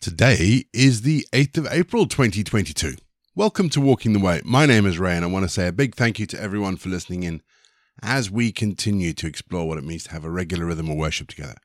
Today is the 8th of April 2022. Welcome to Walking the Way. My name is Ray, and I want to say a big thank you to everyone for listening in as we continue to explore what it means to have a regular rhythm of worship together.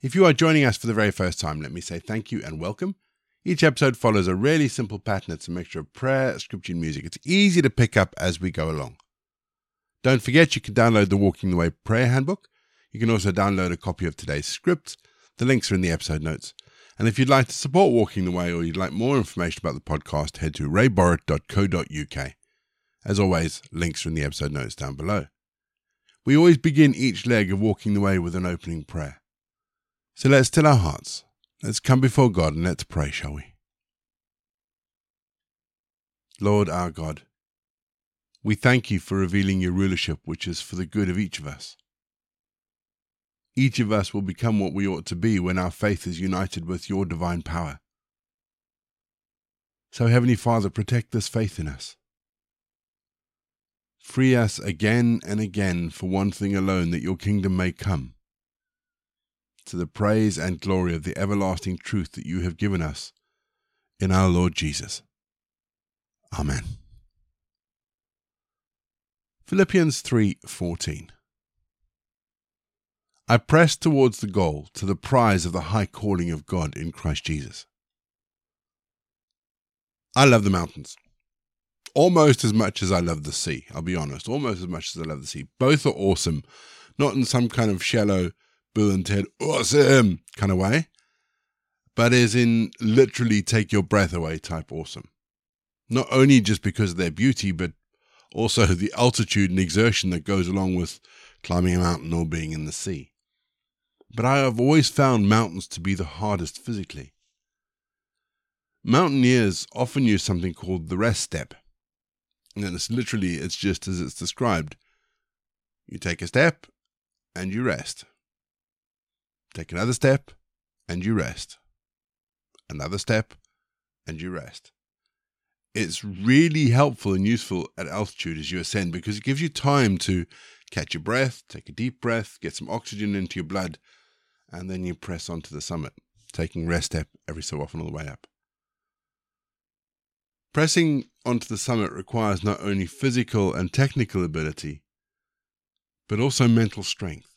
If you are joining us for the very first time, let me say thank you and welcome. Each episode follows a really simple pattern. It's a mixture of prayer, scripture, and music. It's easy to pick up as we go along. Don't forget you can download the Walking the Way prayer handbook. You can also download a copy of today's script. The links are in the episode notes. And if you'd like to support Walking the Way or you'd like more information about the podcast, head to rayborrett.co.uk. As always, links are in the episode notes down below. We always begin each leg of Walking the Way with an opening prayer. So let's still our hearts. Let's come before God and let's pray, shall we? Lord our God, we thank you for revealing your rulership, which is for the good of each of us. Each of us will become what we ought to be when our faith is united with your divine power. So, Heavenly Father, protect this faith in us. Free us again and again for one thing alone, that your kingdom may come, to the praise and glory of the everlasting truth that you have given us in our Lord Jesus. Amen. Philippians 3:14 I press towards the goal, to the prize of the high calling of God in Christ Jesus. I love the mountains. Almost as much as I love the sea, I'll be honest. Almost as much as I love the sea. Both are awesome. Not in some kind of shallow Bill and Ted awesome kind of way, but as in literally take your breath away type awesome. Not only just because of their beauty, but also the altitude and exertion that goes along with climbing a mountain or being in the sea but I have always found mountains to be the hardest physically. Mountaineers often use something called the rest step. And it's literally, it's just as it's described. You take a step and you rest. Take another step and you rest. Another step and you rest. It's really helpful and useful at altitude as you ascend because it gives you time to catch your breath, take a deep breath, get some oxygen into your blood, and then you press on to the summit, taking rest step every so often on the way up. Pressing onto the summit requires not only physical and technical ability, but also mental strength.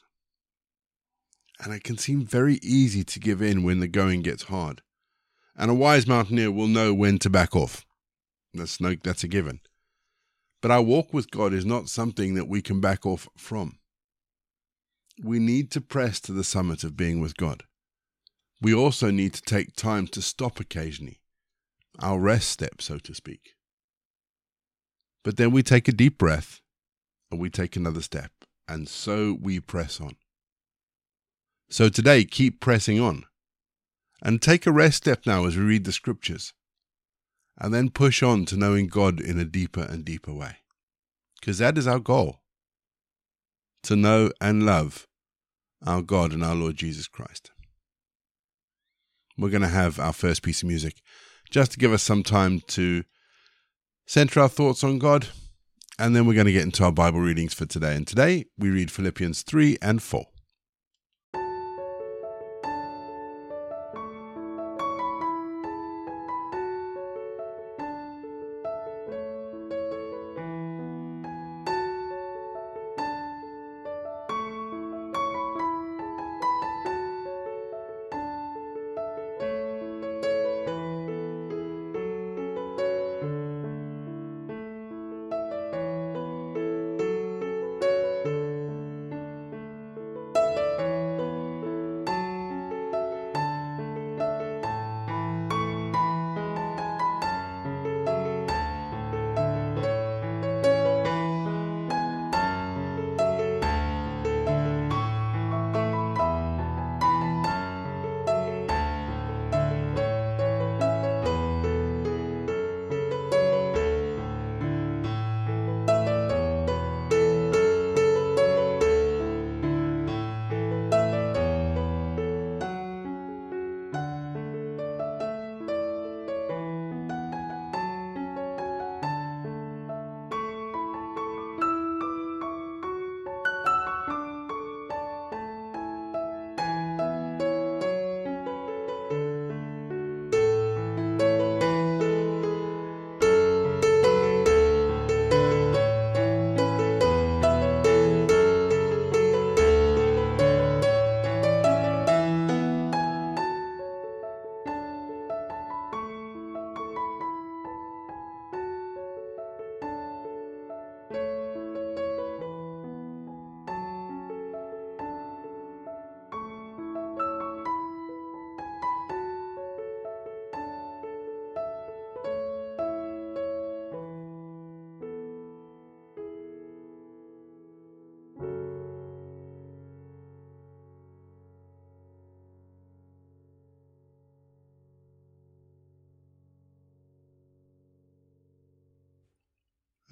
And it can seem very easy to give in when the going gets hard. And a wise mountaineer will know when to back off. That's no that's a given. But our walk with God is not something that we can back off from we need to press to the summit of being with God. We also need to take time to stop occasionally, our rest step, so to speak. But then we take a deep breath and we take another step, and so we press on. So today, keep pressing on and take a rest step now as we read the scriptures, and then push on to knowing God in a deeper and deeper way. Because that is our goal to know and love our God and our Lord Jesus Christ. We're going to have our first piece of music just to give us some time to center our thoughts on God, and then we're going to get into our Bible readings for today. And today we read Philippians 3 and 4.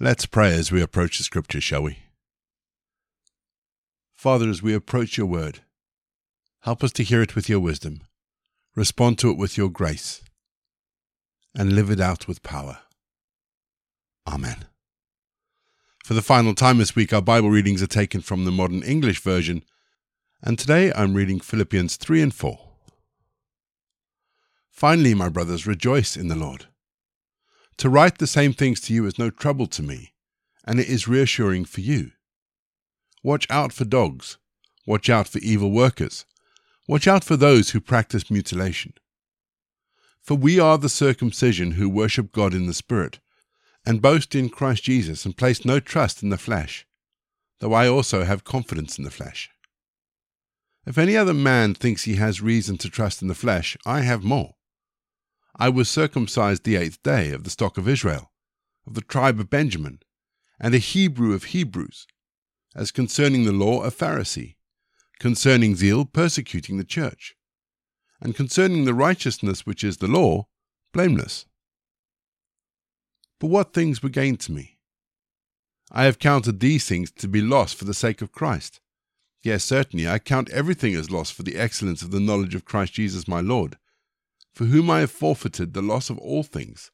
Let's pray as we approach the scripture, shall we? Father, as we approach your word, help us to hear it with your wisdom, respond to it with your grace, and live it out with power. Amen. For the final time this week, our Bible readings are taken from the Modern English Version, and today I'm reading Philippians 3 and 4. Finally, my brothers, rejoice in the Lord. To write the same things to you is no trouble to me, and it is reassuring for you. Watch out for dogs. Watch out for evil workers. Watch out for those who practice mutilation. For we are the circumcision who worship God in the Spirit, and boast in Christ Jesus, and place no trust in the flesh, though I also have confidence in the flesh. If any other man thinks he has reason to trust in the flesh, I have more. I was circumcised the eighth day of the stock of Israel, of the tribe of Benjamin, and a Hebrew of Hebrews, as concerning the law a Pharisee, concerning zeal persecuting the church, and concerning the righteousness which is the law, blameless. But what things were gained to me? I have counted these things to be lost for the sake of Christ. Yes, certainly, I count everything as loss for the excellence of the knowledge of Christ Jesus my Lord for whom I have forfeited the loss of all things,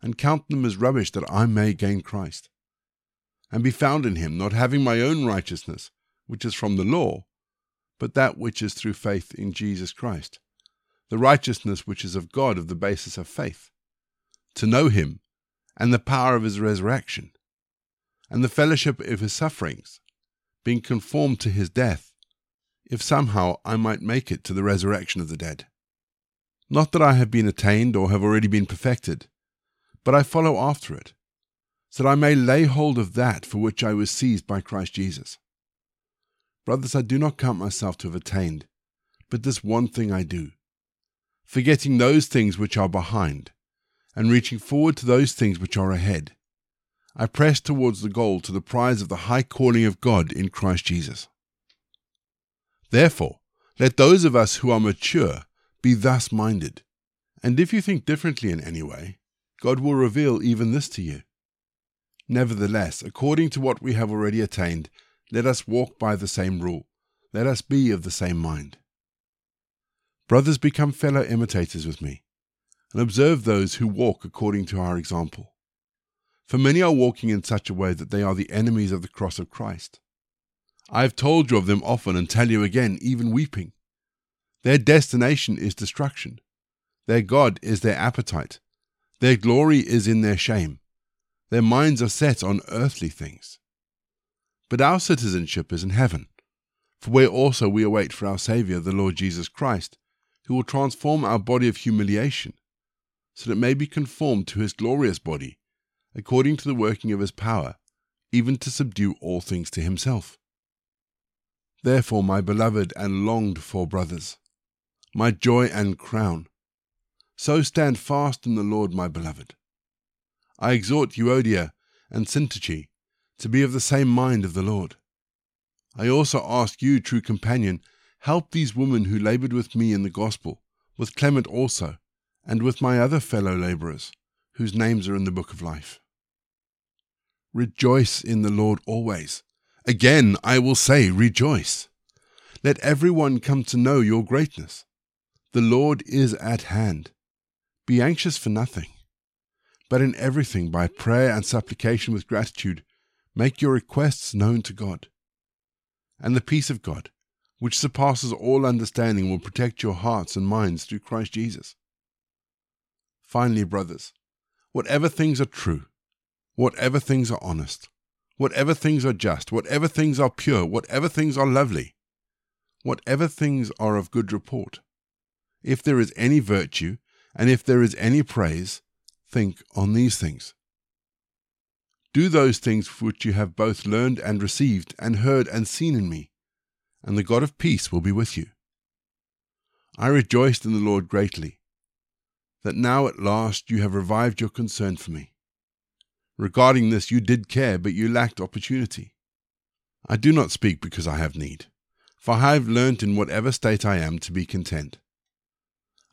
and count them as rubbish that I may gain Christ, and be found in him, not having my own righteousness, which is from the law, but that which is through faith in Jesus Christ, the righteousness which is of God of the basis of faith, to know him, and the power of his resurrection, and the fellowship of his sufferings, being conformed to his death, if somehow I might make it to the resurrection of the dead. Not that I have been attained or have already been perfected, but I follow after it, so that I may lay hold of that for which I was seized by Christ Jesus. Brothers, I do not count myself to have attained, but this one thing I do, forgetting those things which are behind, and reaching forward to those things which are ahead. I press towards the goal to the prize of the high calling of God in Christ Jesus. Therefore, let those of us who are mature be thus minded. And if you think differently in any way, God will reveal even this to you. Nevertheless, according to what we have already attained, let us walk by the same rule. Let us be of the same mind. Brothers, become fellow imitators with me, and observe those who walk according to our example. For many are walking in such a way that they are the enemies of the cross of Christ. I have told you of them often and tell you again, even weeping. Their destination is destruction. Their God is their appetite. Their glory is in their shame. Their minds are set on earthly things. But our citizenship is in heaven, for where also we await for our Saviour, the Lord Jesus Christ, who will transform our body of humiliation, so that it may be conformed to his glorious body, according to the working of his power, even to subdue all things to himself. Therefore, my beloved and longed for brothers, my joy and crown. So stand fast in the Lord, my beloved. I exhort Euodia and Syntyche to be of the same mind of the Lord. I also ask you, true companion, help these women who labored with me in the gospel, with Clement also, and with my other fellow laborers, whose names are in the book of life. Rejoice in the Lord always. Again, I will say, rejoice. Let everyone come to know your greatness. The Lord is at hand. Be anxious for nothing, but in everything, by prayer and supplication with gratitude, make your requests known to God. And the peace of God, which surpasses all understanding, will protect your hearts and minds through Christ Jesus. Finally, brothers, whatever things are true, whatever things are honest, whatever things are just, whatever things are pure, whatever things are lovely, whatever things are of good report, if there is any virtue, and if there is any praise, think on these things. Do those things which you have both learned and received, and heard and seen in me, and the God of peace will be with you. I rejoiced in the Lord greatly, that now at last you have revived your concern for me. Regarding this, you did care, but you lacked opportunity. I do not speak because I have need, for I have learnt in whatever state I am to be content.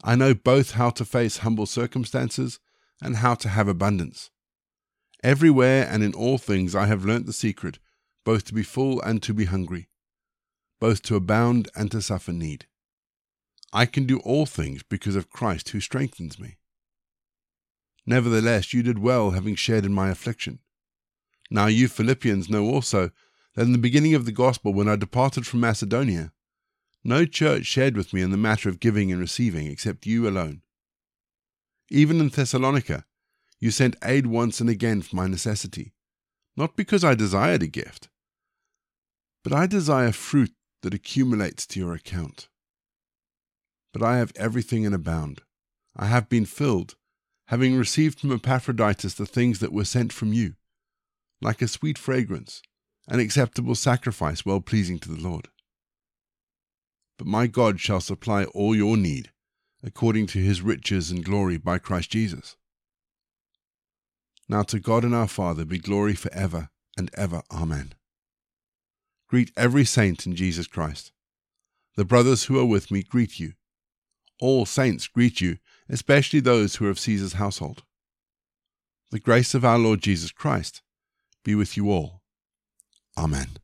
I know both how to face humble circumstances and how to have abundance. Everywhere and in all things I have learnt the secret, both to be full and to be hungry, both to abound and to suffer need. I can do all things because of Christ who strengthens me. Nevertheless, you did well, having shared in my affliction. Now you Philippians know also that in the beginning of the gospel, when I departed from Macedonia, no church shared with me in the matter of giving and receiving except you alone. Even in Thessalonica, you sent aid once and again for my necessity, not because I desired a gift, but I desire fruit that accumulates to your account. But I have everything and abound. I have been filled, having received from Epaphroditus the things that were sent from you, like a sweet fragrance, an acceptable sacrifice well pleasing to the Lord. But my God shall supply all your need, according to his riches and glory by Christ Jesus. Now to God and our Father be glory for ever and ever. Amen. Greet every saint in Jesus Christ. The brothers who are with me greet you. All saints greet you, especially those who are of Caesar's household. The grace of our Lord Jesus Christ be with you all. Amen.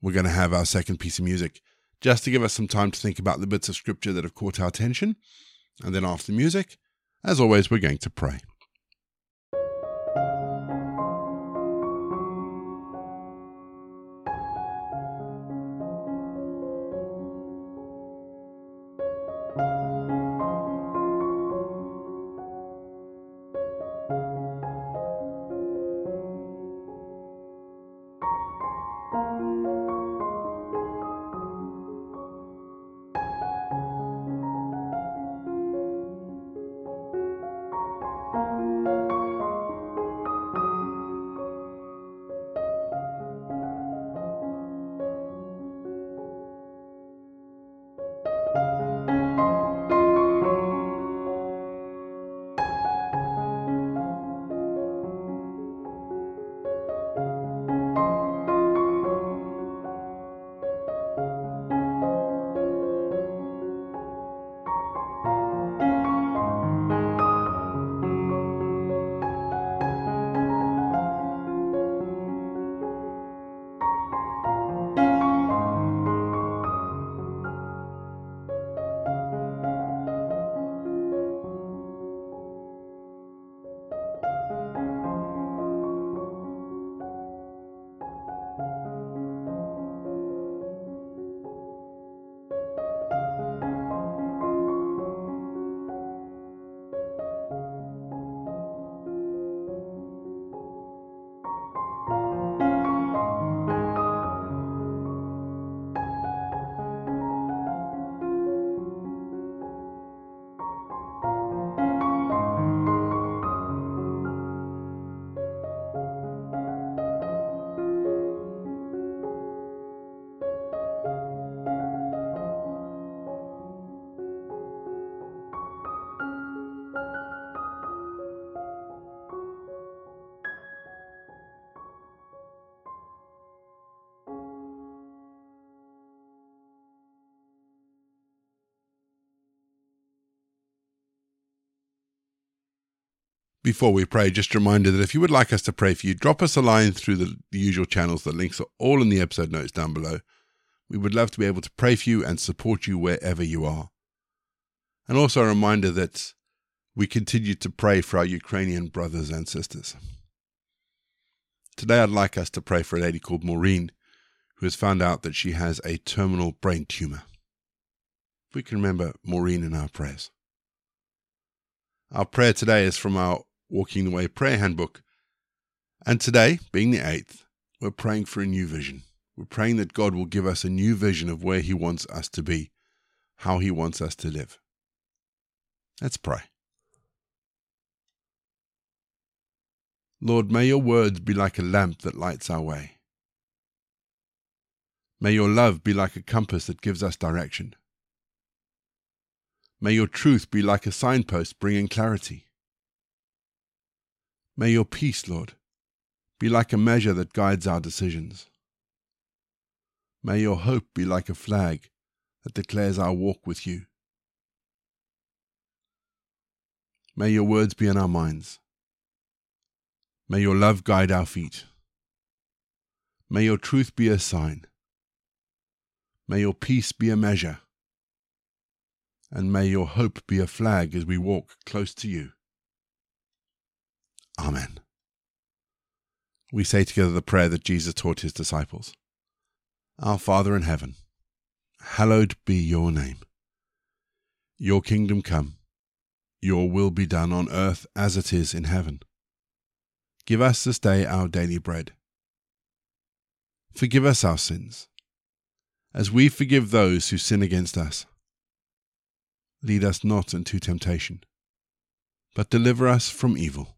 We're going to have our second piece of music just to give us some time to think about the bits of scripture that have caught our attention. And then after the music, as always, we're going to pray. Before we pray, just a reminder that if you would like us to pray for you, drop us a line through the, usual channels. The links are all in the episode notes down below. We would love to be able to pray for you and support you wherever you are. And also a reminder that we continue to pray for our Ukrainian brothers and sisters. Today, I'd like us to pray for a lady called Maureen, who has found out that she has a terminal brain tumor. If we can remember Maureen in our prayers. Our prayer today is from our Walking the Way prayer handbook. And today, being the 8th, we're praying for a new vision. We're praying that God will give us a new vision of where He wants us to be, how He wants us to live. Let's pray. Lord, may your words be like a lamp that lights our way. May your love be like a compass that gives us direction. May your truth be like a signpost bringing clarity. May your peace, Lord, be like a measure that guides our decisions. May your hope be like a flag that declares our walk with you. May your words be in our minds. May your love guide our feet. May your truth be a sign. May your peace be a measure. And may your hope be a flag as we walk close to you. Amen. We say together the prayer that Jesus taught his disciples Our Father in heaven, hallowed be your name. Your kingdom come, your will be done on earth as it is in heaven. Give us this day our daily bread. Forgive us our sins, as we forgive those who sin against us. Lead us not into temptation, but deliver us from evil.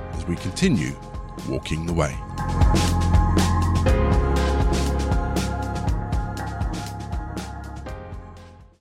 as we continue walking the way.